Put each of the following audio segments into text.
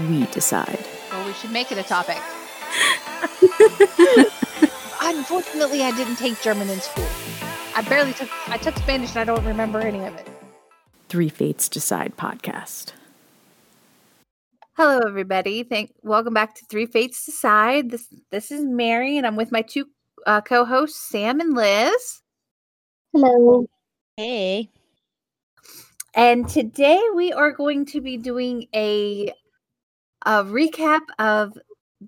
We decide. Well, we should make it a topic. Unfortunately, I didn't take German in school. I barely took. I took Spanish and I don't remember any of it. Three Fates Decide podcast. Hello, everybody. Thank. Welcome back to Three Fates Decide. This this is Mary, and I'm with my two uh, co-hosts, Sam and Liz. Hello. Hey. And today we are going to be doing a a recap of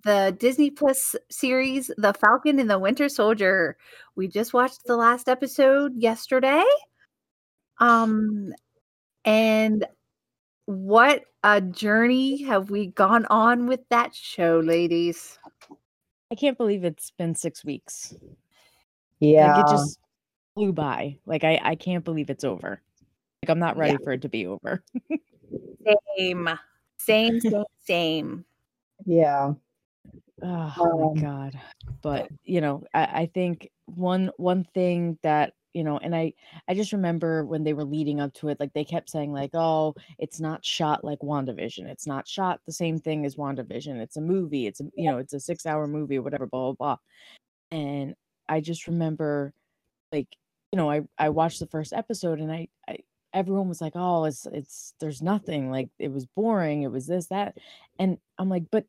the Disney Plus series The Falcon and the Winter Soldier. We just watched the last episode yesterday. Um and what a journey have we gone on with that show, ladies. I can't believe it's been six weeks. Yeah. Like it just flew by. Like I, I can't believe it's over. Like I'm not ready Yeah. for it to be over. Same. Same, same, same. yeah. Oh Um, my god. But you know, I, I think one one thing that you know, and I I just remember when they were leading up to it, like they kept saying like, oh, it's not shot like WandaVision. It's not shot the same thing as WandaVision. It's a movie. It's a you know, it's a six hour movie or whatever, blah blah blah. And I just remember like, you know, I I watched the first episode and I I everyone was like, oh, it's it's there's nothing. Like it was boring, it was this, that. And I'm like, but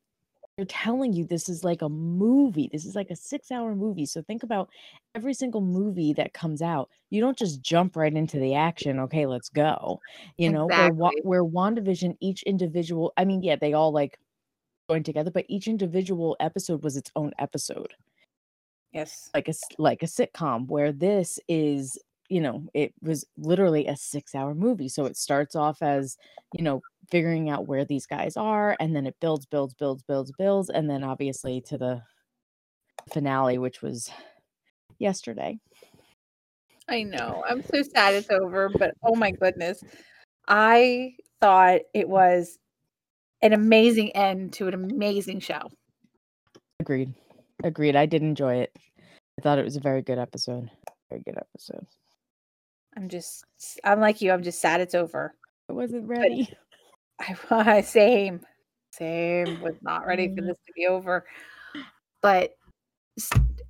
they're telling you this is like a movie. This is like a six hour movie. So think about every single movie that comes out. You don't just jump right into the action. Okay, let's go. You know, where, Exactly. where WandaVision, each individual, I mean, yeah, they all like joined together, but each individual episode was its own episode Yes. like a like a sitcom where this is you know it was literally a six hour movie so it starts off as you know figuring out where these guys are and then it builds builds builds builds builds and then obviously to the finale which was yesterday I know. I'm so sad it's over, but oh my goodness. I thought it was an amazing end to an amazing show. agreed agreed i did enjoy it i thought it was a very good episode very good episode I'm just I'm like you, I'm just sad it's over. i wasn't ready I was same. Same. Was not ready for Mm. this to be over. But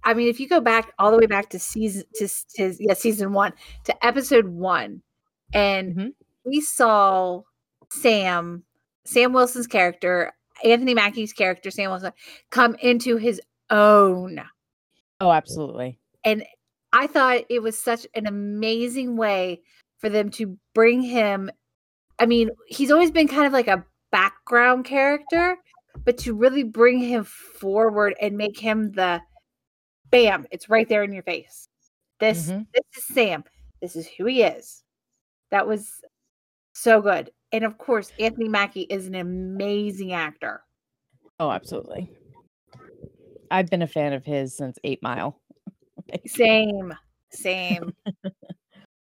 I mean, if you go back all the way back to season to, to yeah, season one to episode one, and Mhm. we saw Sam, Sam Wilson's character, Anthony Mackie's character, Sam Wilson, come into his own. oh absolutely And I thought it was such an amazing way for them to bring him. I mean, he's always been kind of like a background character, but to really bring him forward and make him the bam, it's right there in your face. This Mhm. this is Sam. This is who he is. That was so good. And of course, Anthony Mackie is an amazing actor. oh absolutely i've been a fan of his since eight mile Same. Same.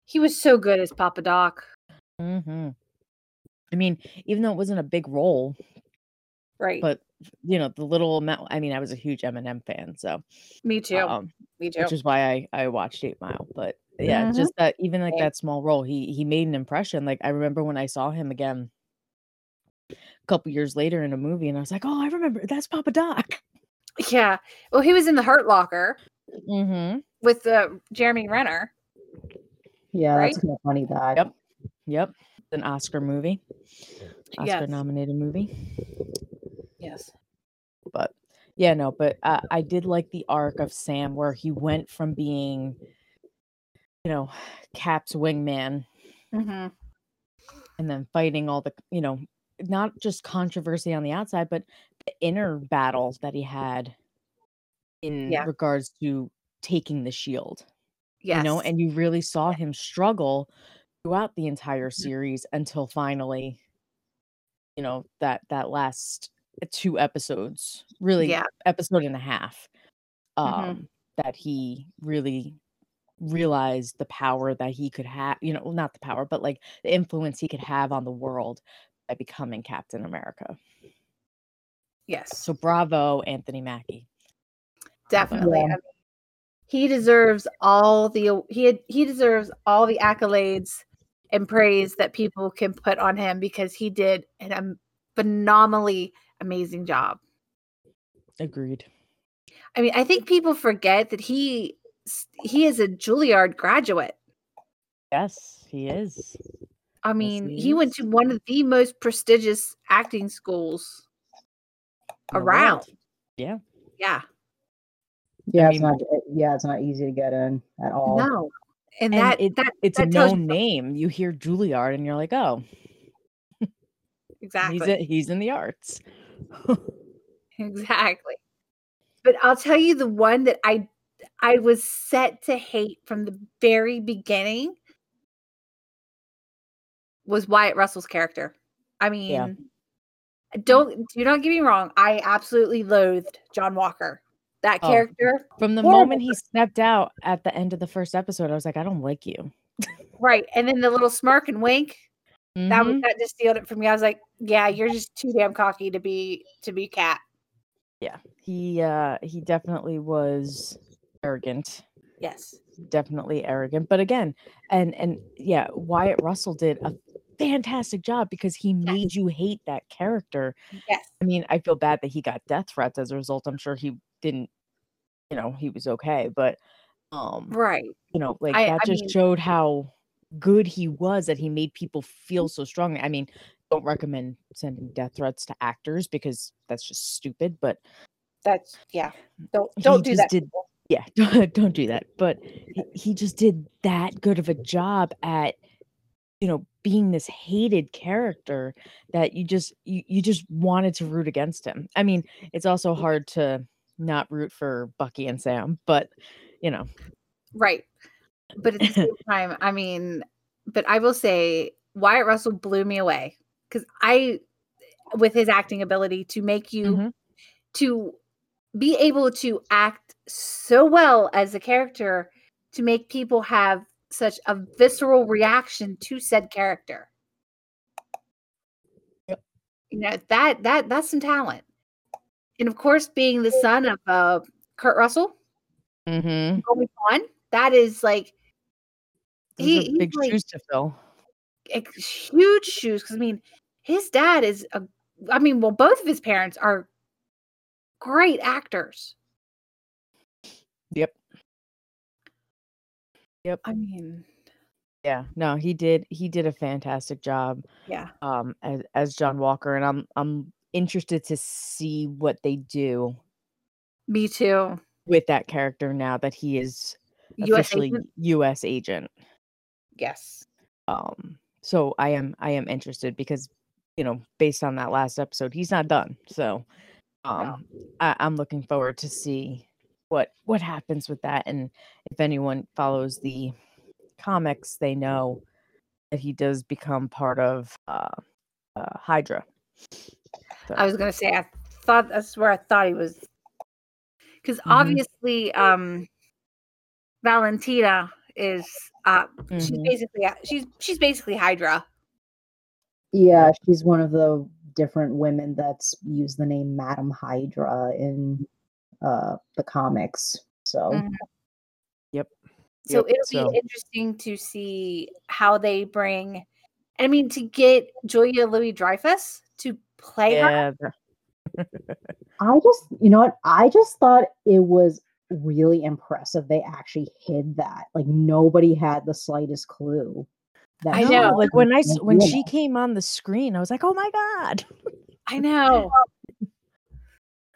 he was so good as Papa Doc. hmm I mean, even though it wasn't a big role, Right. but you know, the little amount. I mean, I was a huge Eminem fan, so Me too. um, Me too. which is why I I watched Eight Mile. But yeah, Mhm. just that even like that small role, he he made an impression. Like I remember when I saw him again a couple years later in a movie, and I was like, oh, I remember that's Papa Doc. Yeah. Well, he was in the Hurt Locker Mm-hmm. with uh, Jeremy Renner. Yeah, Right? that's kind of funny that. Yep. Yep. It's an Oscar movie, Oscar Yes. nominated movie. Yes. but yeah no but uh, i did like the arc of sam where he went from being you know cap's wingman hmm and then fighting all the you know not just controversy on the outside but the inner battles that he had in Yeah. regards to taking the shield Yes. you know and you really saw him struggle throughout the entire Mhm. series until finally you know that that last two episodes, really Yeah. episode and a half, um, Mhm. that he really realized the power that he could have. You know, not the power, but like the influence he could have on the world by becoming Captain America. Yes. So bravo, Anthony Mackie. Definitely. Yeah. I mean, he deserves all the he had, he deserves all the accolades and praise that people can put on him because he did an um, phenomenally amazing job. Agreed. I mean, I think people forget that he he is a Juilliard graduate. Yes, he is. I mean, he he went to one of the most prestigious acting schools around. Yeah. Yeah. Yeah. Yeah, mean- it's not. Yeah, it's not easy to get in at all. No. And, And that it- that It's a that tells known you- name. You hear Juilliard and you're like, oh, exactly. he's a, he's in the arts. Exactly. But I'll tell you the one that I I was set to hate from the very beginning was Wyatt Russell's character. I mean, don't do not get me wrong. I absolutely loathed John Walker. That Oh. character, From the Horrible moment he stepped out at the end of the first episode, I was like, I don't like you. right? And then the little smirk and wink that was Mhm. that just sealed it for me. I was like, yeah, you're just too damn cocky to be to be Cap. yeah, he uh he definitely was arrogant. Yes. Definitely arrogant. But again, and and yeah, Wyatt Russell did a fantastic job because he made you hate that character. Yes. I mean, I feel bad that he got death threats as a result. I'm sure he didn't, you know, he was okay, but um Right. you know, like I- that I just mean- showed how good he was that he made people feel so strongly. I mean, don't recommend sending death threats to actors because that's just stupid, but That's yeah. Don't don't do that. did- yeah, don't, don't do that. But he, he just did that good of a job at you know being this hated character that you just you, you just wanted to root against him. I mean, it's also hard to not root for Bucky and Sam, but you know, Right. But at the same time, I mean, but I will say Wyatt Russell blew me away because I, with his acting ability to make you, Mhm. to be able to act so well as a character to make people have such a visceral reaction to said character. Yep. You know, that, that, that's some talent. And of course, being the son of uh, Kurt Russell, mm-hmm. going on, that is like, Those He- big like- shoes to fill. huge shoes because I mean, his dad is a. I mean, well, both of his parents are great actors. Yep. Yep. I mean, Yeah. No, he did. He did a fantastic job. yeah, um as, as John Walker and I'm I'm interested to see what they do me too. with that character now that he is U.S. officially agent? US agent. Yes. Um so I am I am interested because you know based on that last episode he's not done. So um I, I'm looking forward to see what what happens with that and if anyone follows the comics they know that he does become part of uh, uh Hydra. So- I was gonna say I thought that's where I thought he was because Mhm. obviously, um, Valentina is uh she's Mhm. basically she's she's basically Hydra. Yeah, she's one of the different women that's used the name Madam Hydra in uh the comics. So Mhm. Yep. So Yep, it'll so- be interesting to see how they bring. I mean, to get Julia Louis Dreyfus to play. Yeah, the- I just, you know what? I just thought it was really impressive. They actually hid that. Like nobody had the slightest clue. That I know. Like when gonna when she that. came on the screen, I was like, "Oh my god!" I know.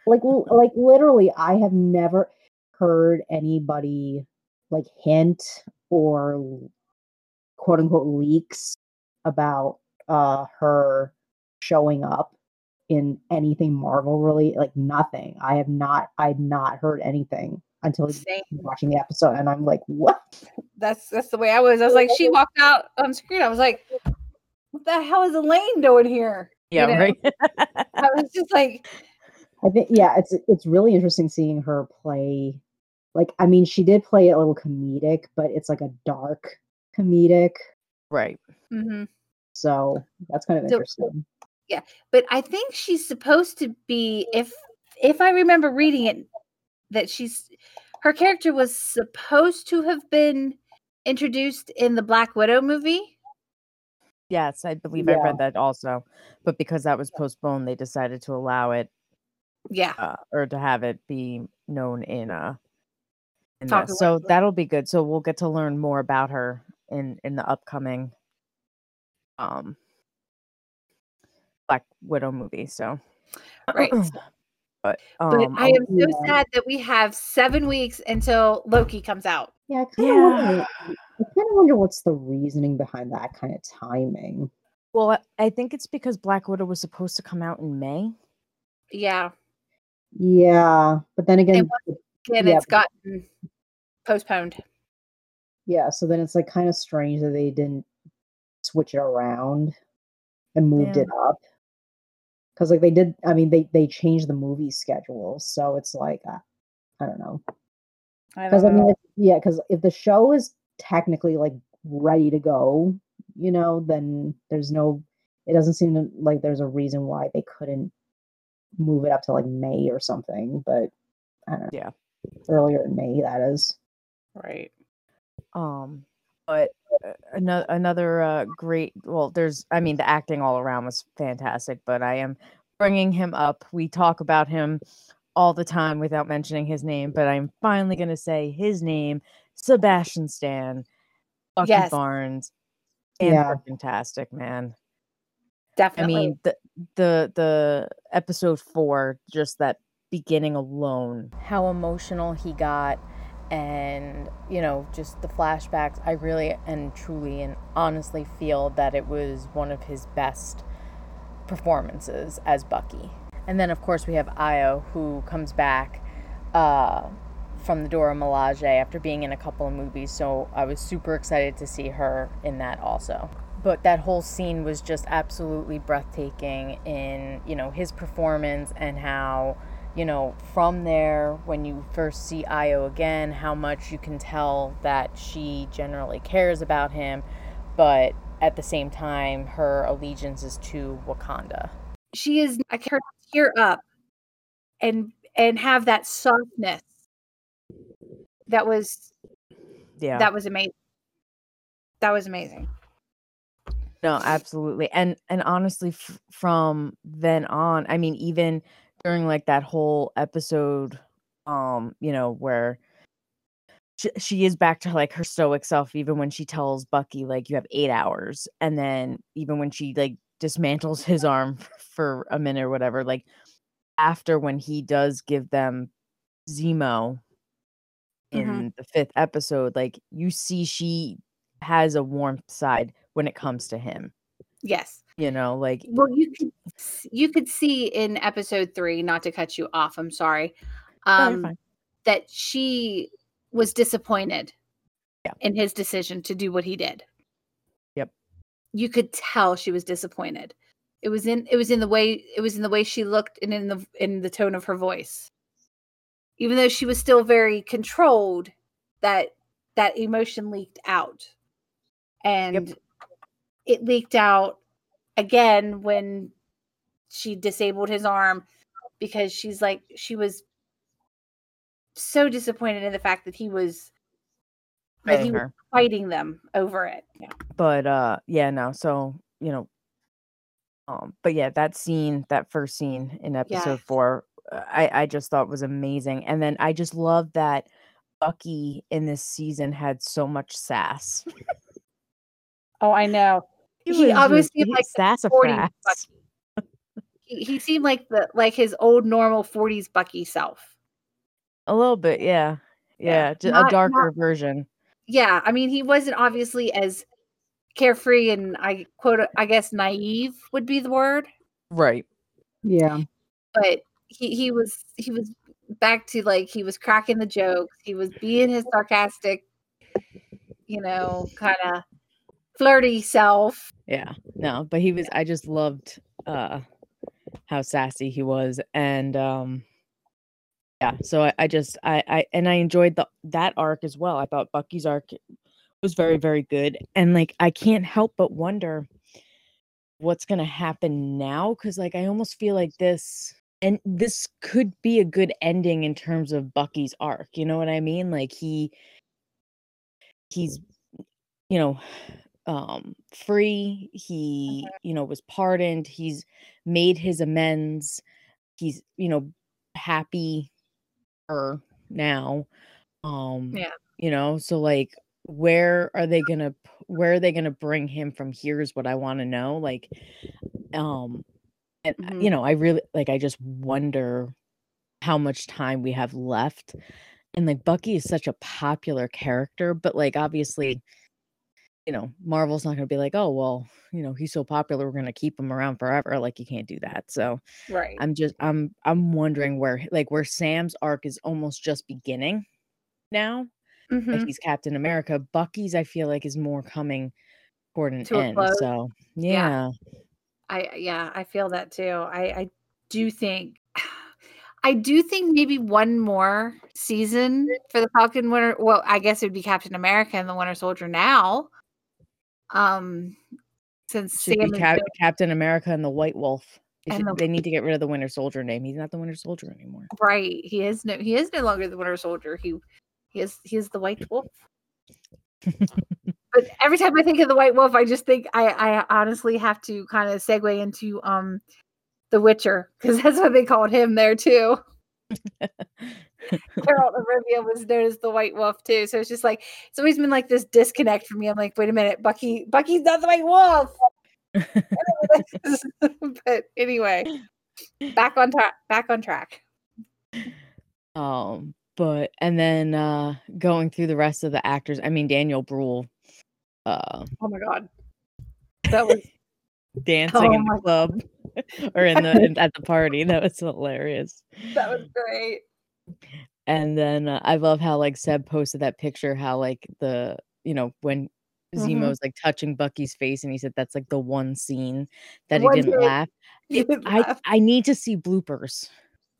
like like literally i have never heard anybody like hint or quote unquote leaks about uh her showing up in anything marvel really like nothing i have not i've not heard anything until Same. watching the episode and i'm like what That's that's the way I was. I was like, she walked out on screen. I was like, what the hell is Elaine doing here? Yeah, know? right. I was just like, I think yeah, it's it's really interesting seeing her play. Like, I mean, she did play it a little comedic, but it's like a dark comedic. right. mhm. So that's kind of So- interesting. But I think she's supposed to be if if I remember reading it that she's her character was supposed to have been introduced in the Black Widow movie. Yes, I believe I read that also. But because that was postponed, they decided to allow it Yeah. uh, or to have it be known in uh in about So that'll be good. So we'll get to learn more about her in in the upcoming um Black Widow movie. So Right. but um But I am so yeah. sad that we have seven weeks until Loki comes out. Yeah, I kind of Yeah. wonder. I kind of wonder what's the reasoning behind that kind of timing. well I- I think it's because Black Widow was supposed to come out in May. Yeah. Yeah, but then again, And Yeah. it's gotten postponed. yeah. So then it's like kind of strange that they didn't switch it around and moved Yeah. it up. Because like they did, I mean, they they changed the movie schedule, so it's like uh, I don't know. Because don't I mean, if, yeah, because if the show is technically like ready to go, you know, then there's no. It doesn't seem to, like there's a reason why they couldn't move it up to like May or something. But I don't know. Yeah. earlier in May that is. right. Um, but another another uh, great. Well, there's. I mean, the acting all around was fantastic. But I am bringing him up. We talk about him all the time without mentioning his name. But I'm finally going to say his name: Sebastian Stan, Bucky Yes. Barnes, Yeah. fantastic man. Definitely. I mean, the the the episode four, just that beginning alone, how emotional he got, and you know, just the flashbacks. I really and truly and honestly feel that it was one of his best performances as Bucky. And then, of course, we have Ayo, who comes back uh, from the Dora Milaje after being in a couple of movies. So I was super excited to see her in that also. But that whole scene was just absolutely breathtaking in, you know, his performance and how, you know, from there, when you first see Ayo again, how much you can tell that she generally cares about him, but at the same time, her allegiance is to Wakanda. she is I can tear up and and have that softness. That was Yeah. that was amazing. That was amazing. No, absolutely. And and honestly f- from then on, I mean even during like that whole episode um, you know, where she, she is back to like her stoic self even when she tells Bucky like you have 8 hours and then even when she like dismantles his arm for a minute or whatever like after when he does give them Zemo in Mhm. the fifth episode like you see she has a warm side when it comes to him Yes. you know like Well, you could you could see in episode 3, not to cut you off, I'm sorry. Um fine. that she was disappointed Yeah. in his decision to do what he did. Yep. You could tell she was disappointed. It was in it was in the way it was in the way she looked and in the in the tone of her voice. Even though she was still very controlled, that that emotion leaked out. And it leaked out again when she disabled his arm because she's like she was so disappointed in the fact that he was that he fighting was fighting them over it. Yeah. but uh yeah no so you know um but yeah that scene that first scene in episode four uh, i i just thought was amazing and then i just love that bucky in this season had so much sass Oh, I know. He was obviously like the sassafras. He, he seemed like the like his old normal 40s Bucky self. a little bit yeah Yeah. yeah, Not- a darker not- version Yeah, I mean he wasn't obviously as carefree and I quote I guess naive would be the word. right Yeah. but he he was he was back to like he was cracking the jokes he was being his sarcastic you know kind of flirty self yeah no but he was i just loved uh how sassy he was and um yeah so I, I just I, I and I enjoyed the that arc as well. I thought Bucky's arc was very very good and like I can't help but wonder what's going to happen now cuz like I almost feel like this and this could be a good ending in terms of Bucky's arc. You know what I mean? Like he he's you know um free he you know was pardoned he's made his amends he's you know happy her now um Yeah. you know so like where are they gonna where are they gonna bring him from here is what i want to know like um and uh, Mhm. you know i really like i just wonder how much time we have left and like bucky is such a popular character but like obviously you know marvel's not going to be like oh well you know he's so popular we're going to keep him around forever like you can't do that so Right. i'm just i'm i'm wondering where like where sam's arc is almost just beginning now Mhm. like he's captain america bucky's i feel like is more coming toward an To end so Yeah. yeah I yeah, I feel that too. I I do think I do think maybe one more season for the Falcon Winter. Well, I guess it would be Captain America and the Winter Soldier now. Um, since should Sam be Cap- captain america and the white wolf they, should- the- they need to get rid of the winter soldier name he's not the winter soldier anymore right, he is no he is no longer the Winter Soldier. He he is he is the White Wolf. but every time I think of the White Wolf, I just think I I honestly have to kind of segue into um the Witcher because that's what they called him there too. Geralt of Rivia was known as the White Wolf too. So it's just like it's always been like this disconnect for me. I'm like, wait a minute, Bucky, Bucky's not the White Wolf. but anyway, back on track. Back on track. Um, but and then uh going through the rest of the actors, I mean Daniel Bruhl uh Oh my god, that was dancing in the club or in the in, at the party. That was hilarious. that was great. And then uh, I love how like Seb posted that picture how like the you know when Mhm. Zemo's like touching Bucky's face and he said that's like the one scene that he didn't laugh. It- didn't I laugh. I need to see bloopers.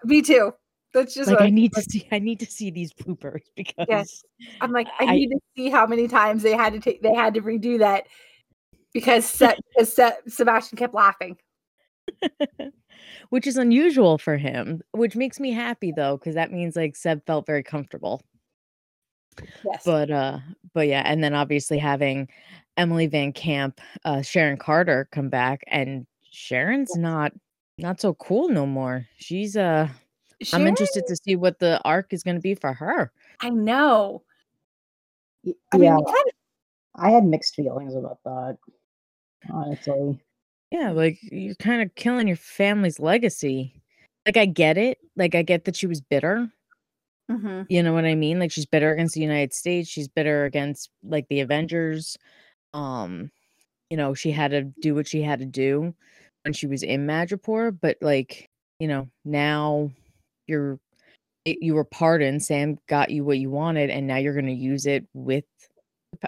Me too. That's just Like what I need to see I need to see these bloopers because yes, I'm like. I, I- need to see how many times they had to take. They had to redo that because Se- because Se- Sebastian kept laughing. Which is unusual for him, which makes me happy though, because that means like Seb felt very comfortable. Yes. But uh, but yeah, and then obviously having Emily Van Camp, uh, Sharon Carter come back, and Sharon's Yes. not not so cool no more. She's uh, I'm interested to see what the arc is going to be for her. I know. Y- I mean, yeah, we kind of I had mixed feelings about that. Honestly, Yeah, like you're kind of killing your family's legacy. Like I get it. Like I get that she was bitter. hmm You know what I mean? Like she's bitter against the United States. She's bitter against like the Avengers. Um, you know, she had to do what she had to do when she was in Madripoor, but like, you know, now you're it, you were pardoned. Sam got you what you wanted, and now you're gonna use it with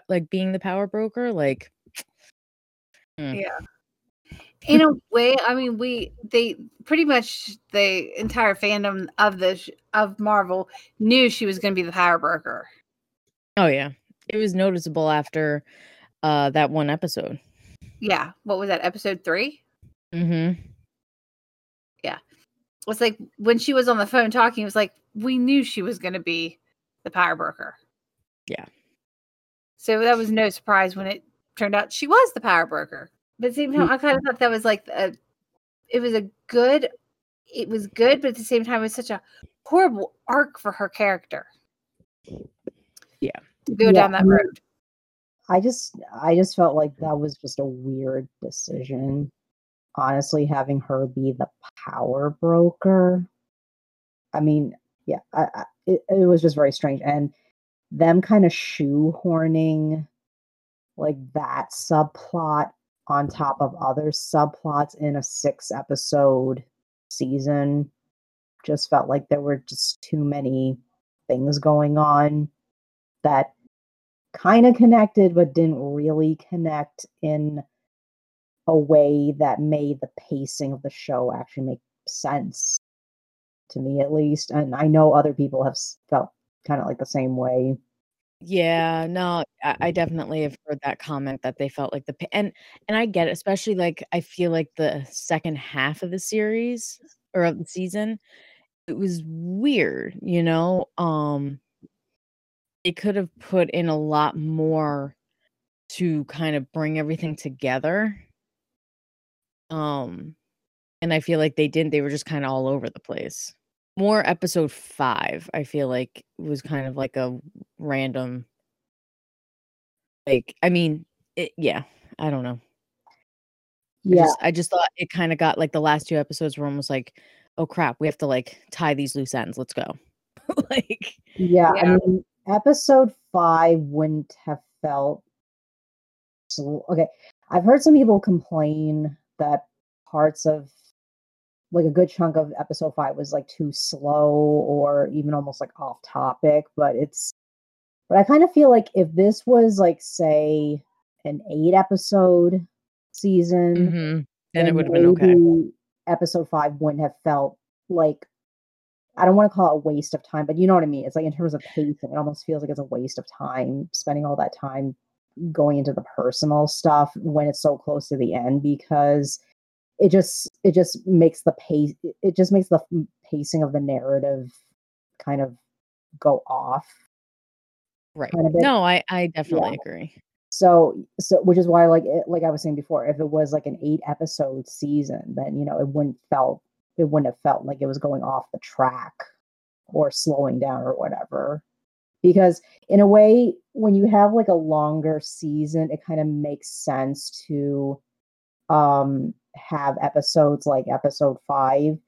like being the power broker. Like, in a way i mean we they pretty much the entire fandom of the sh- of marvel knew she was going to be the power broker oh yeah, it was noticeable after uh that one episode. yeah what was that episode three Mm-hmm. Yeah. It was like when she was on the phone talking it was like we knew she was going to be the power broker Yeah. so that was no surprise when it turned out she was the power broker but at the same time hmm. i kind of thought that was like a, it was a good it was good but at the same time it was such a horrible arc for her character Yeah. to go Yeah, down that I mean, road I just I just felt like that was just a weird decision. Honestly, having her be the power broker. I mean, yeah, I, I, it, it was just very strange, and them kind of shoehorning like that subplot on top of other subplots in a six episode season. Just felt like there were just too many things going on that kind of connected but didn't really connect in a way that made the pacing of the show actually make sense to me at least. And i know other people have felt kind of like the same way Yeah, no, I, definitely have heard that comment that they felt like the and and I get it, especially like I feel like the second half of the series or of the season, it was weird, you know. Um, it could have put in a lot more to kind of bring everything together. Um, and I feel like they didn't. They were just kind of all over the place. More episode five, I feel like was kind of like a random like i mean it, yeah i don't know. I yeah. just, I just thought it kind of got like the last two episodes were almost like oh crap we have to like tie these loose ends let's go. Like yeah i mean episode five wouldn't have felt so okay i've heard some people complain that parts of like a good chunk of episode five was like too slow or even almost like off topic but it's but i kind of feel like if this was like say an eight episode season mhm, then it would have been okay episode five wouldn't have felt like I don't want to call it a waste of time, but you know what I mean. It's like in terms of pacing, it almost feels like it's a waste of time spending all that time going into the personal stuff when it's so close to the end because it just it just makes the pace it just makes the pacing of the narrative kind of go off right. kind of no i i definitely agree. So so which is why like it, like i was saying before if it was like an eight episode season then you know it wouldn't felt it wouldn't have felt like it was going off the track or slowing down or whatever. Because in a way when you have like a longer season it kind of makes sense to um have episodes like episode 5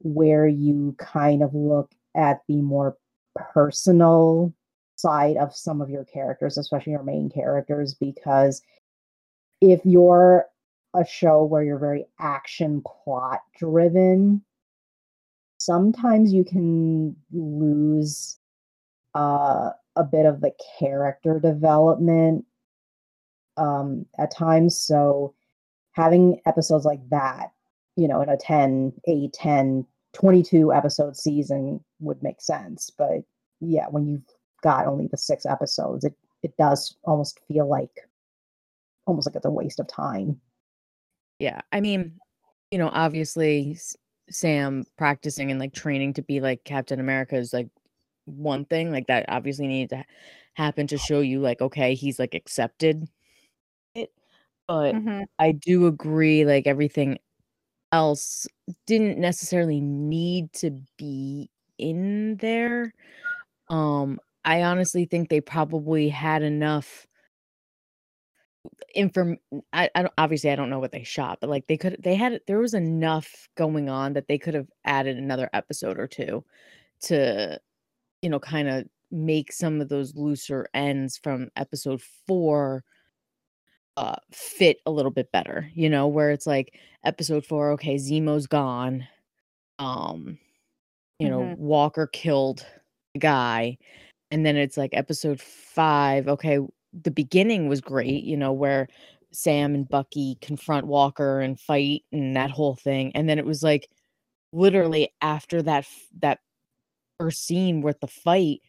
where you kind of look at the more personal side of some of your characters, especially your main characters, because if you're a show where you're very action plot driven, sometimes you can lose uh, a bit of the character development um, at times. So having episodes like that, you know, in a 10, 8, 10, 22 episode season would make sense. But yeah, when you've got only the six episodes, it it does almost feel like almost like it's a waste of time. yeah i mean you know obviously sam practicing and like training to be like captain america is like one thing like that obviously needed to happen to show you like okay he's like accepted but Mhm. I do agree, like everything else didn't necessarily need to be in there. Um, I honestly think they probably had enough inform I, I don't obviously I don't know what they shot, but like they could they had there was enough going on that they could have added another episode or two to you know kind of make some of those looser ends from episode 4 uh fit a little bit better, you know, where it's like episode 4 okay, Zemo's gone. Um you know, Mhm. Walker killed the guy and then it's like episode 5 okay, the beginning was great, you know, where Sam and Bucky confront Walker and fight and that whole thing. And then it was like literally after that that first scene with the fight,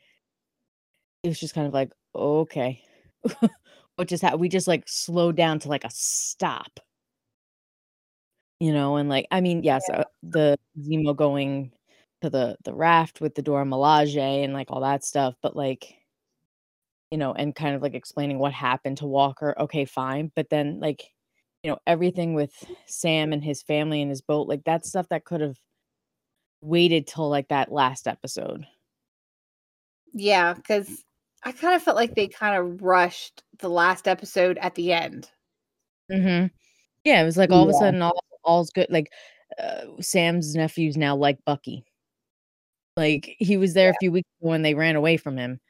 it was just kind of like, okay. what just happened? We just like slowed down to like a stop. You know, and like I mean, yes, uh, the Zemo going to the the raft with the Dora Milaje and like all that stuff, but like you know, and kind of like explaining what happened to Walker. Okay, fine. But then like, you know, everything with Sam and his family and his boat, like that stuff that could have waited till like that last episode. Yeah, because I kind of felt like they kind of rushed the last episode at the end. Mm-hmm. Yeah, it was like all of a sudden all all's good. Like uh, Sam's nephew's now like Bucky. Like he was there a few weeks ago when they ran away from him.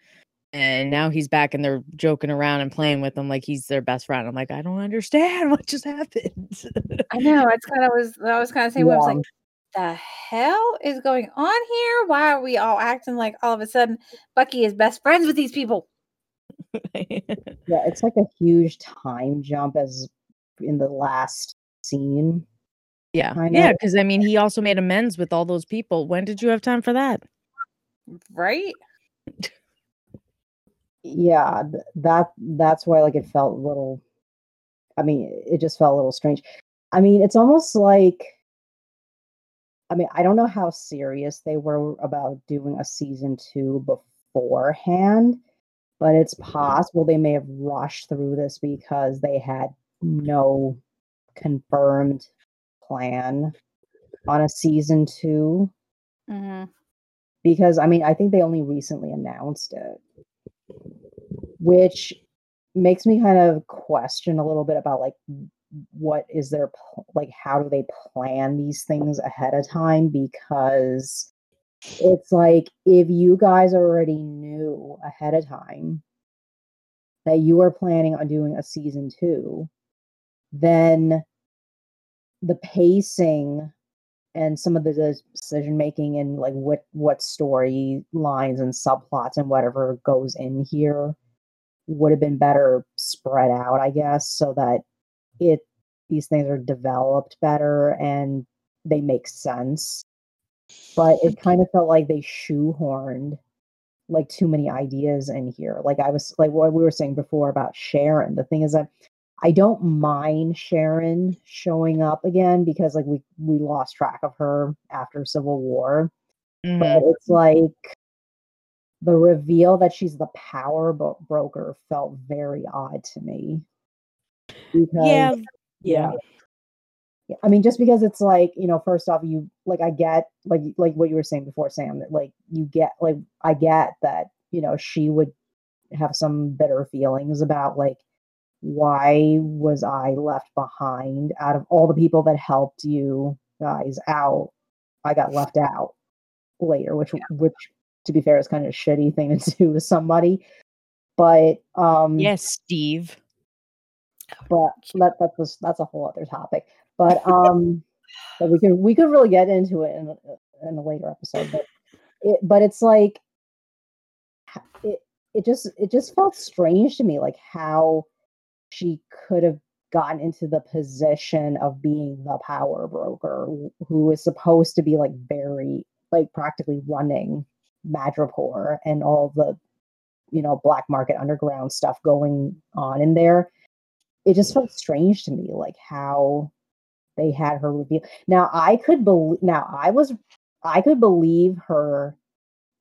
And now he's back and they're joking around and playing with him like he's their best friend. I'm like, I don't understand what just happened. I know it's kind of was I was kind of saying I was like, the hell is going on here? Why are we all acting like all of a sudden Bucky is best friends with these people? Yeah, it's like a huge time jump as in the last scene. Yeah. I Yeah, because I mean, he also made amends with all those people. When did you have time for that? Right? Yeah, that that's why like it felt a little. I mean, it just felt a little strange. I mean, it's almost like. I mean, I don't know how serious they were about doing a season two beforehand, but it's possible they may have rushed through this because they had no confirmed plan on a season two. hmm because I mean, I think they only recently announced it, which makes me kind of question a little bit about like what is their like how do they plan these things ahead of time? Because it's like if you guys already knew ahead of time that you were planning on doing a season 2 then the pacing and some of the decision making and like what what story lines and subplots and whatever goes in here would have been better spread out i guess so that it these things are developed better and they make sense but it kind of felt like they shoehorned like too many ideas in here like i was like what we were saying before about sharon the thing is that I don't mind Sharon showing up again because like we we lost track of her after Civil War. Mhm. But it's like the reveal that she's the power bo- broker felt very odd to me. Because Yeah. yeah. Yeah. Yeah, I mean, just because it's like you know, first off, you like I get like like what you were saying before, Sam. That like you get like I get that you know she would have some bitter feelings about like why was I left behind out of all the people that helped you guys out? I got left out later, which which to be fair is kind of a shitty thing to do with somebody. But um Yes, Steve. But that that's a, that's a whole other topic. But um, but we could we could really get into it in a, in a later episode. But it but it's like it it just it just felt strange to me, like how she could have gotten into the position of being the power broker who is supposed to be like very like practically running Madripoor and all the you know black market underground stuff going on in there it just felt strange to me like how they had her reveal now i could believe now i was i could believe her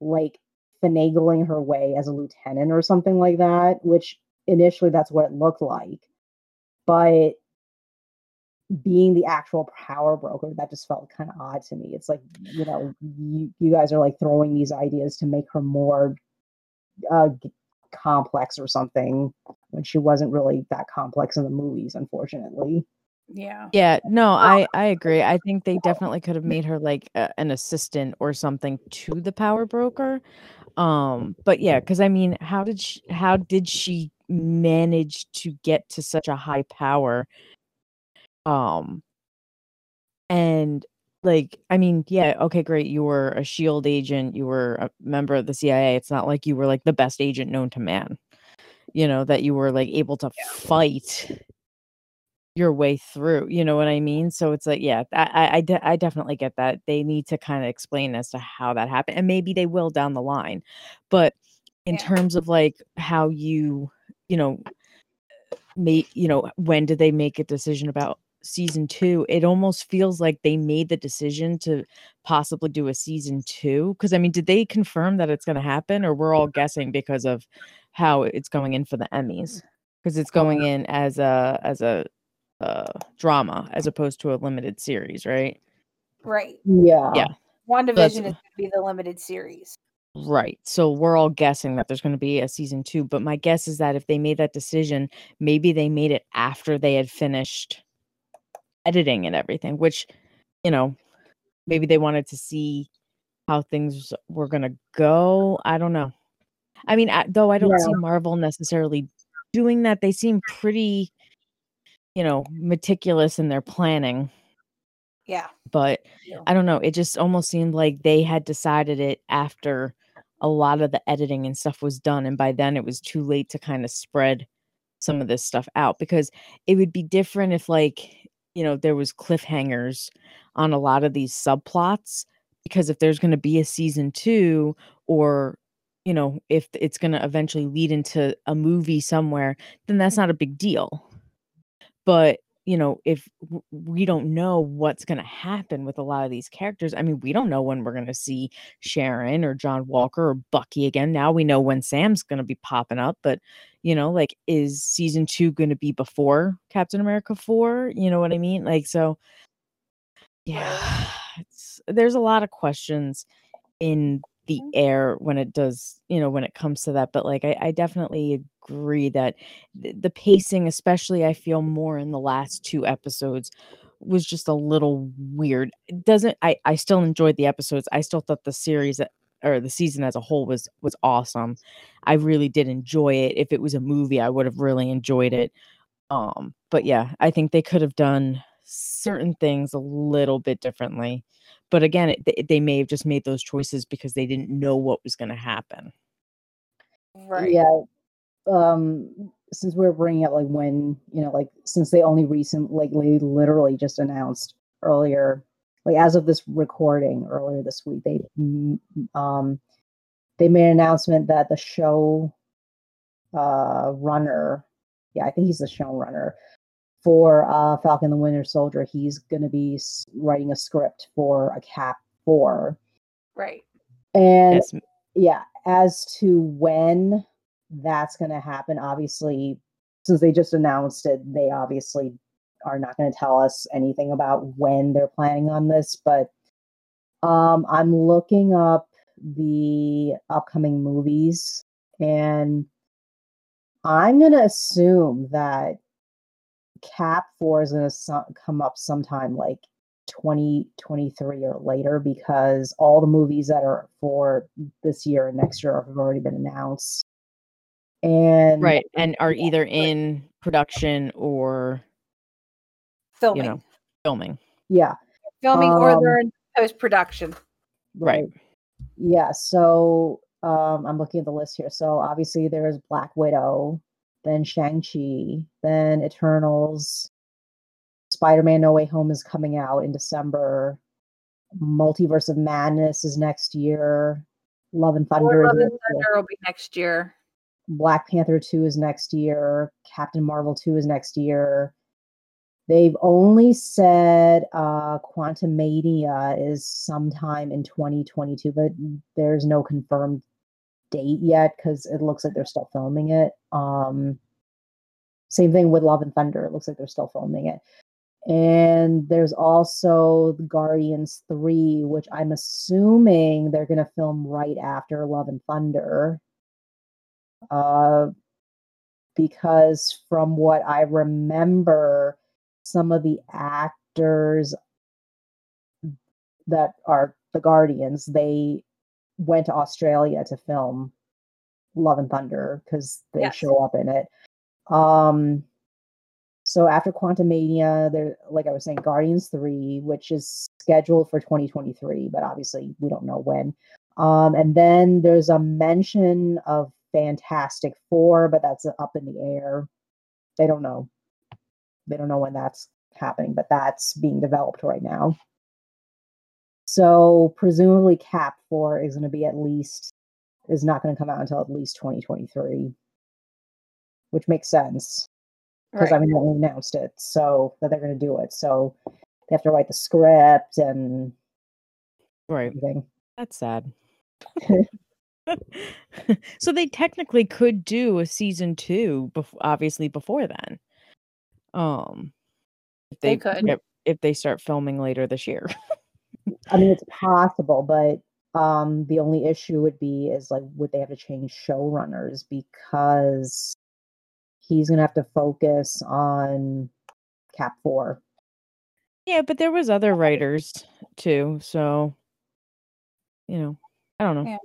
like finagling her way as a lieutenant or something like that which initially that's what it looked like but being the actual power broker that just felt kind of odd to me. It's like you know you, you guys are like throwing these ideas to make her more uh, complex or something when she wasn't really that complex in the movies unfortunately Yeah. Yeah, no, I I agree. I think they definitely could have made her like a, an assistant or something to the power broker. Um, but yeah, because I mean, how did she how did she manage to get to such a high power? Um, and like, I mean, yeah, okay, great. You were a shield agent, you were a member of the CIA. It's not like you were like the best agent known to man, you know, that you were like able to fight your way through you know what i mean so it's like yeah i i, I, de- I definitely get that they need to kind of explain as to how that happened and maybe they will down the line but in Yeah. terms of like how you you know make you know when did they make a decision about season two it almost feels like they made the decision to possibly do a season two because i mean did they confirm that it's going to happen or we're all guessing because of how it's going in for the emmys because it's going in as a as a uh drama as opposed to a limited series right Right. yeah Yeah. WandaVision That's- is going to be the limited series. Right. So we're all guessing that there's going to be a season two. But my guess is that if they made that decision, maybe they made it after they had finished editing and everything, which, you know, maybe they wanted to see how things were going to go. I don't know. I mean, I, though I don't see Marvel necessarily doing that, they seem pretty, you know, meticulous in their planning Yeah. but Yeah. I don't know. It just almost seemed like they had decided it after a lot of the editing and stuff was done. And by then it was too late to kind of spread some of this stuff out because it would be different if, like, you know there was cliffhangers on a lot of these subplots because if there's going to be a season 2 or you know if it's going to eventually lead into a movie somewhere then that's mm-hmm. not a big deal. But you know if we don't know what's going to happen with a lot of these characters i mean we don't know when we're going to see sharon or john walker or bucky again. Now we know when sam's going to be popping up but you know like is season two going to be before captain america 4 you know what i mean? Like so yeah it's there's a lot of questions in the air when it does you know when it comes to that but like i, I definitely agree that th- the pacing especially i feel more in the last two episodes was just a little weird. It doesn't i i still enjoyed the episodes. I still thought the series or the season as a whole was was awesome. I really did enjoy it. If it was a movie i would have really enjoyed it. Um but yeah i think they could have done certain things a little bit differently but again it, they- they may have just made those choices because they didn't know what was going to happen Right. Yeah. Um, since we're bringing up like when you know, like since they only recent, like they literally just announced earlier, like as of this recording earlier this week, they um they made an announcement that the show uh runner, yeah, I think he's the showrunner for uh Falcon the Winter Soldier. He's gonna be writing a script for a Cap Four, Right. and yes yeah as to when that's going to happen obviously since they just announced it they obviously are not going to tell us anything about when they're planning on this but um i'm looking up the upcoming movies and i'm going to assume that cap 4 is going to so- come up sometime like 2023 or later because all the movies that are for this year and next year have already been announced. And right and are either in production or Filming. you know filming yeah, Filming or um, they're in post production. Right. Yeah, so um I'm looking at the list here. So obviously there's Black Widow, then Shang-Chi, then Eternals, Spider-Man No Way Home is coming out in December. Multiverse of Madness is next year. Love and Thunder Love and. Thunder will be next year. Black Panther 2 is next year. Captain Marvel 2 is next year. They've only said uh Quantumania is sometime in 2022, but there's no confirmed date yet because it looks like they're still filming it. Um same thing with Love and Thunder. It looks like they're still filming it. And there's also the Guardians 3, which I'm assuming they're gonna film right after Love and Thunder uh, because from what I remember, some of the actors that are the Guardians, they went to Australia to film Love and Thunder because they Yes. show up in it. Um, so after Quantumania, there, like I was saying, Guardians 3, which is scheduled for 2023, but obviously we don't know when. Um, and then there's a mention of Fantastic Four, but that's up in the air. They don't know. They don't know when that's happening, but that's being developed right now. So presumably Cap 4 is going to be at least is not going to come out until at least 2023, which makes sense because I mean they announced it, so that they're going to do it. So they have to write the script and right everything. that's sad so they technically could do a season two bef- obviously before then um if They they, could. yep, if they start filming later this year I mean, it's possible, but um, the only issue would be is like, would they have to change showrunners because he's gonna have to focus on Cap Four. yeah but there was other writers too so you know i don't know Yeah.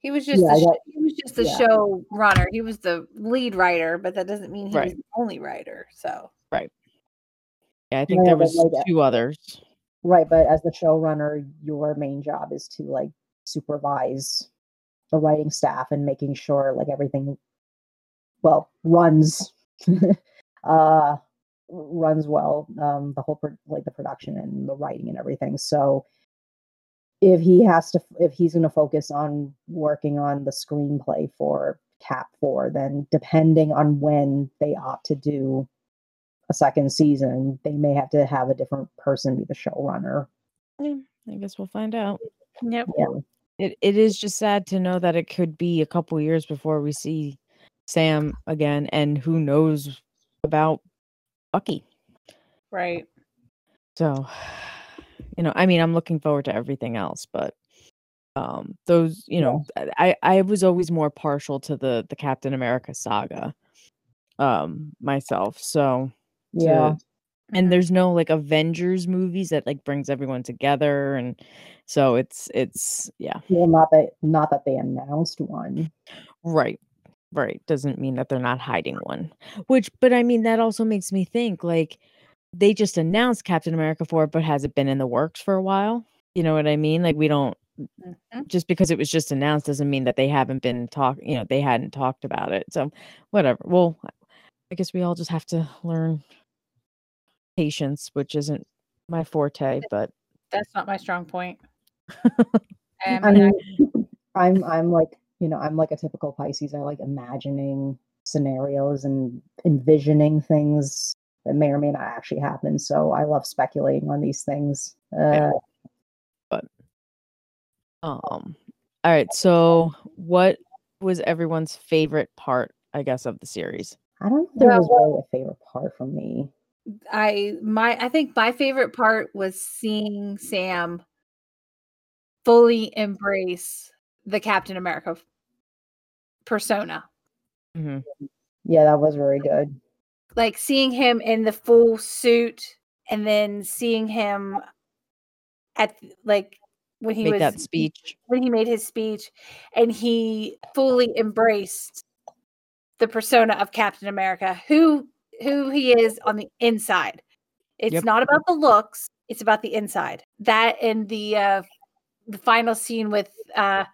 He was just Yeah, the I sh- got- he was just the yeah. show runner. He was the lead writer, but that doesn't mean he was Right. the only writer. So right. yeah i think Yeah, there was like, two others Right, but as the showrunner, your main job is to like supervise the writing staff and making sure like everything well runs uh runs well. Um, the whole pro- like the production and the writing and everything. So if he has to, if he's going to focus on working on the screenplay for Cap Four, then depending on when they opt to do a second season, they may have to have a different person be the showrunner. Yeah, I guess we'll find out. Yep. Yeah. It it is just sad to know that it could be a couple years before we see Sam again, and who knows about Bucky. Right. So, you know, I mean, I'm looking forward to everything else, but um those, you know, I I was always more partial to the the Captain America saga um myself. So, to- Yeah. and there's no like Avengers movies that like brings everyone together and so it's it's yeah. Well, not that not that they announced one. Right. Right. Doesn't mean that they're not hiding one. Which, but I mean, that also makes me think like they just announced Captain America 4, but has it been in the works for a while? You know what I mean? Like, we don't, Mhm. just because it was just announced doesn't mean that they haven't been talking, you know, they hadn't talked about it. So, whatever. Well, I guess we all just have to learn patience, which isn't my forte, but That's not my strong point. Um, I mean, I'm I'm like you know I'm like a typical Pisces. I like imagining scenarios and envisioning things that may or may not actually happen. So I love speculating on these things. Uh, Yeah. um all right. So, what was everyone's favorite part, I guess, of the series? I don't know if there was really a favorite part for me. I my I think my favorite part was seeing Sam fully embrace the Captain America persona. hmm Yeah, that was very good. Like seeing him in the full suit and then seeing him at like when he Make was that speech. when he made his speech and he fully embraced the persona of Captain America, who who he is on the inside. It's Yep. not about the looks, it's about the inside. That and the uh the final scene with uh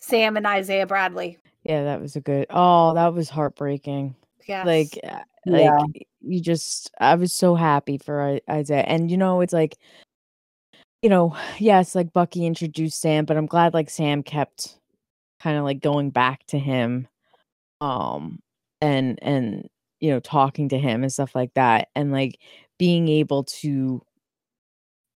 Sam and Isaiah Bradley. Yeah, that was a good. Oh, that was heartbreaking. Yes. Like, uh, like Yeah. you just, I was so happy for Isaiah, and you know, it's like, you know, yes, like Bucky introduced Sam, but I'm glad like Sam kept kind of like going back to him, um, and and you know, talking to him and stuff like that, and like being able to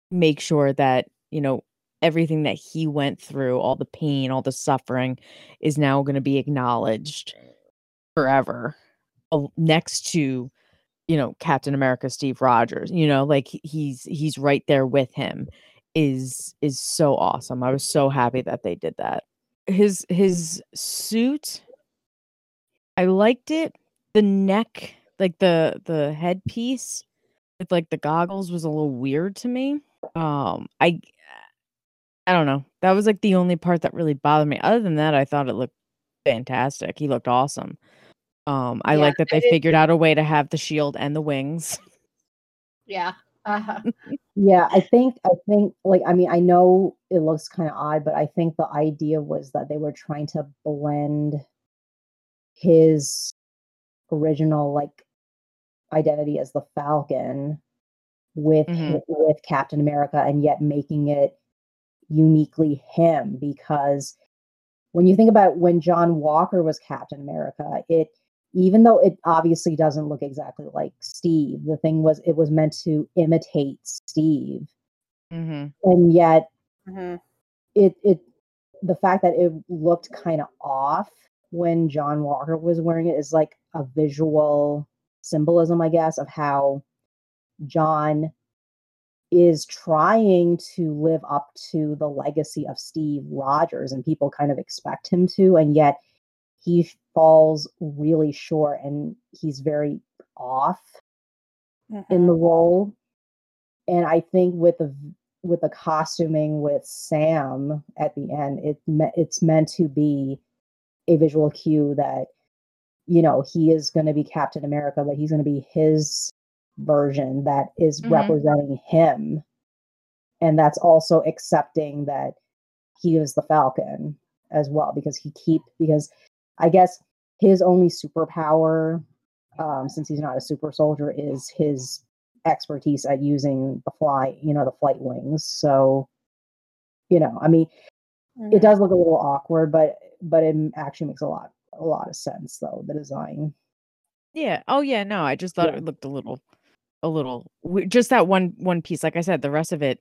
make sure that you know everything that he went through, all the pain, all the suffering, is now going to be acknowledged forever next to you know Captain America Steve Rogers you know like he's he's right there with him is is so awesome. I was so happy that they did that. His his suit I liked it the neck like the the headpiece with like the goggles was a little weird to me um I I don't know that was like the only part that really bothered me other than that I thought it looked fantastic he looked awesome um, I Yeah, like that they figured out a way to have the shield and the wings. yeah. Uh-huh. Yeah, I think I think like I mean I know it looks kind of odd, but I think the idea was that they were trying to blend his original like identity as the Falcon with Mhm. with Captain America and yet making it uniquely him because when you think about when John Walker was Captain America, it even though it obviously doesn't look exactly like Steve, the thing was it was meant to imitate Steve. Mm-hmm. And yet Mhm. it it the fact that it looked kind of off when John Walker was wearing it is like a visual symbolism, I guess, of how John is trying to live up to the legacy of Steve Rogers and people kind of expect him to and yet he falls really short and he's very off in the mm-hmm. role. And i think with the with the costuming with sam at the end it me- it's meant to be a visual cue that you know he is going to be captain america but he's going to be his version that is Mhm. representing him and that's also accepting that he is the falcon as well because he keep because i guess his only superpower um, since he's not a super soldier, is his expertise at using the fly, you know, the flight wings. So, you know, I mean, it does look a little awkward, but but it actually makes a lot a lot of sense though the design. Yeah. Oh yeah. No, I just thought Yeah. it looked a little, a little. Just that one one piece. Like I said, the rest of it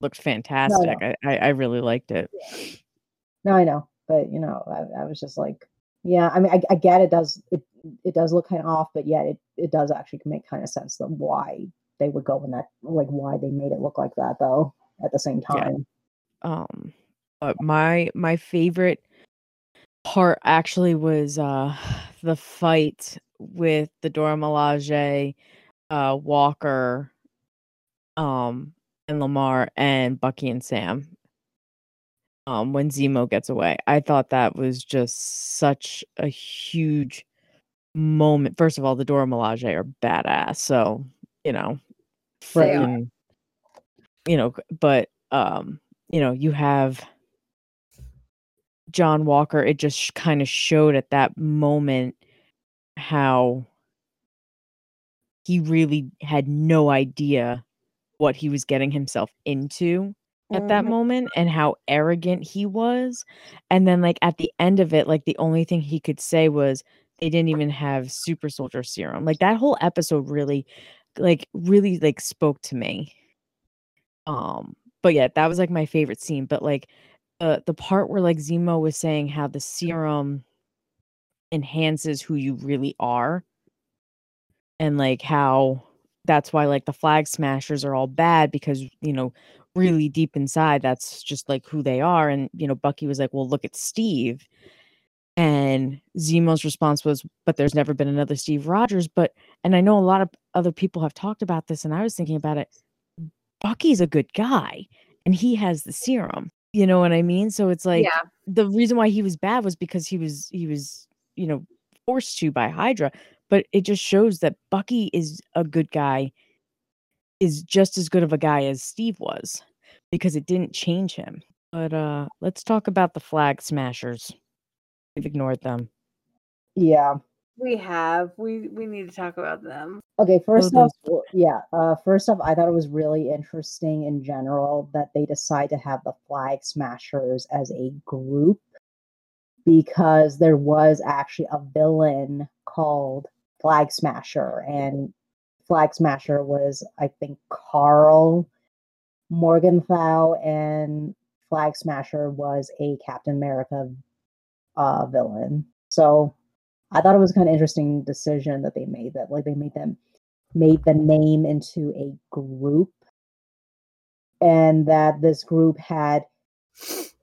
looked fantastic. I, I I really liked it. No, I know, but you know, I, I was just like, yeah. I mean, I, I get it does it it does look kind of off, but yet it it does actually make kind of sense of why they would go in that like why they made it look like that though at the same Yeah. time. Um, but my my favorite part actually was uh the fight with the Dora Milaje, uh Walker, um, and Lemar and Bucky and Sam. Um, when Zemo gets away, I thought that was just such a huge moment. First of all, the Dora Milaje are badass, so you know, freaking, you know, but um, you know, you have John Walker, it just kind of showed at that moment how he really had no idea what he was getting himself into at that Mhm. moment and how arrogant he was. And then, like, at the end of it, like, the only thing he could say was they didn't even have super soldier serum. Like, that whole episode really, like, really, like, spoke to me. Um, but yeah, that was like my favorite scene. But like, uh, the part where like Zemo was saying how the serum enhances who you really are, and like how that's why like the flag smashers are all bad because you know really deep inside that's just like who they are. And you know Bucky was like, well, look at Steve. And Zemo's response was, but there's never been another Steve Rogers. But, and I know a lot of other people have talked about this, and I was thinking about it. Bucky's a good guy and he has the serum. You know what I mean? So it's like yeah. the reason why he was bad was because he was he was, you know, forced to by Hydra. But it just shows that Bucky is a good guy, is just as good of a guy as Steve was, because it didn't change him. But uh let's talk about the flag smashers. We've ignored them. Yeah. We have. We we need to talk about them. Okay, first those- off, w- yeah, uh, first off, I thought it was really interesting in general that they decide to have the Flag Smashers as a group because there was actually a villain called Flag Smasher, and Flag Smasher was, I think, Karl Morgenthau, and Flag Smasher was a Captain America uh, villain. So I thought it was kind of interesting decision that they made that like they made them made the name into a group. And that this group had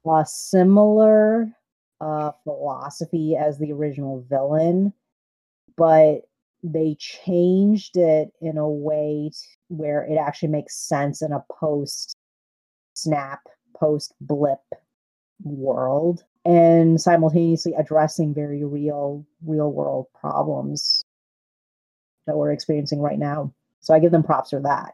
a similar uh, philosophy as the original villain but they changed it in a way where it actually makes sense in a post snap post blip world and simultaneously addressing very real real world problems that we're experiencing right now so i give them props for that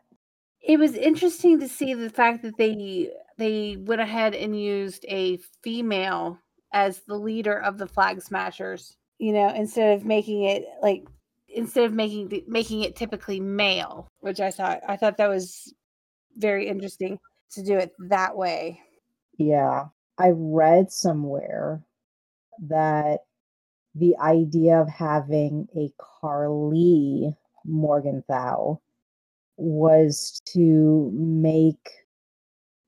It was interesting to see the fact that they they went ahead and used a female as the leader of the flag smashers. You know, instead of making it like instead of making the, making it typically male, which I thought I thought that was very interesting to do it that way. yeah i read somewhere that the idea of having a karli morgenthau was to make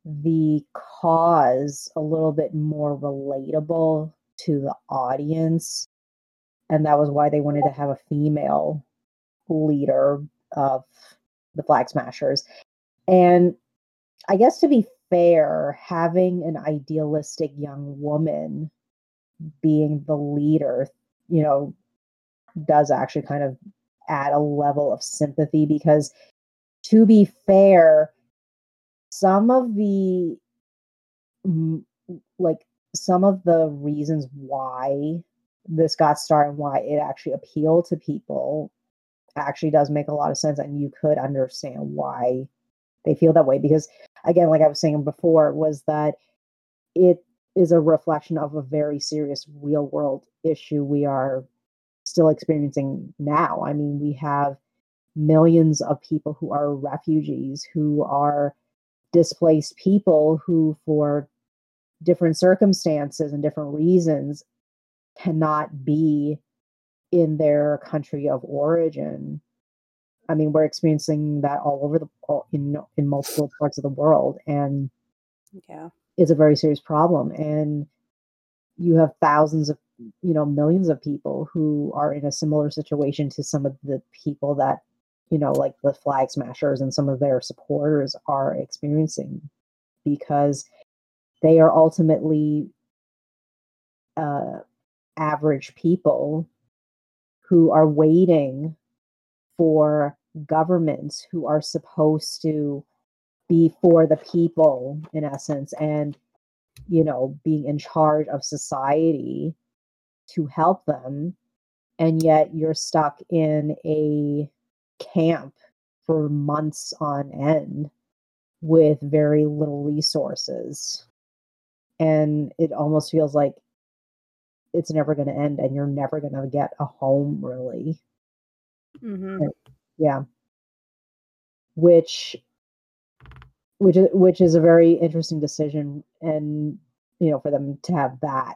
the cause a little bit more relatable to the audience. And that was why they wanted to have a female leader of the flag smashers. And i guess to be fair having an idealistic young woman being the leader you know does actually kind of add a level of sympathy because to be fair some of the like some of the reasons why this got started and why it actually appealed to people actually does make a lot of sense and you could understand why they feel that way because again like i was saying before was that it is a reflection of a very serious real world issue we are still experiencing now. I mean, we have millions of people who are refugees, who are displaced people who, for different circumstances and different reasons, cannot be in their country of origin. I mean, we're experiencing that all over the all, in in multiple parts of the world, and Yeah. it's a very serious problem. And you have thousands of, you know, millions of people who are in a similar situation to some of the people that, you know, like the flag smashers and some of their supporters are experiencing, because they are ultimately uh, average people who are waiting for governments who are supposed to be for the people in essence and you know being in charge of society to help them and yet you're stuck in a camp for months on end with very little resources and it almost feels like it's never going to end and you're never going to get a home really Mm-hmm. Yeah. Which which is which is a very interesting decision and you know for them to have that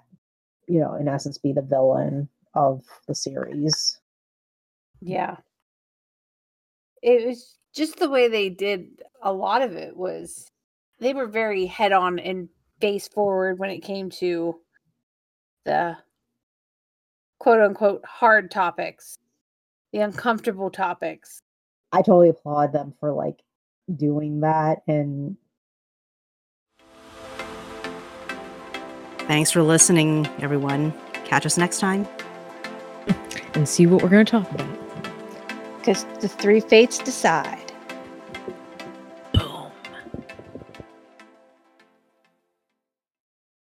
you know in essence be the villain of the series. Yeah. It was just the way they did a lot of it was they were very head on and face forward when it came to the quote unquote hard topics, the uncomfortable topics. i totally applaud them for like doing that and Thanks for listening, everyone. Catch us next time. and see what we're going to talk about. Because the three fates decide.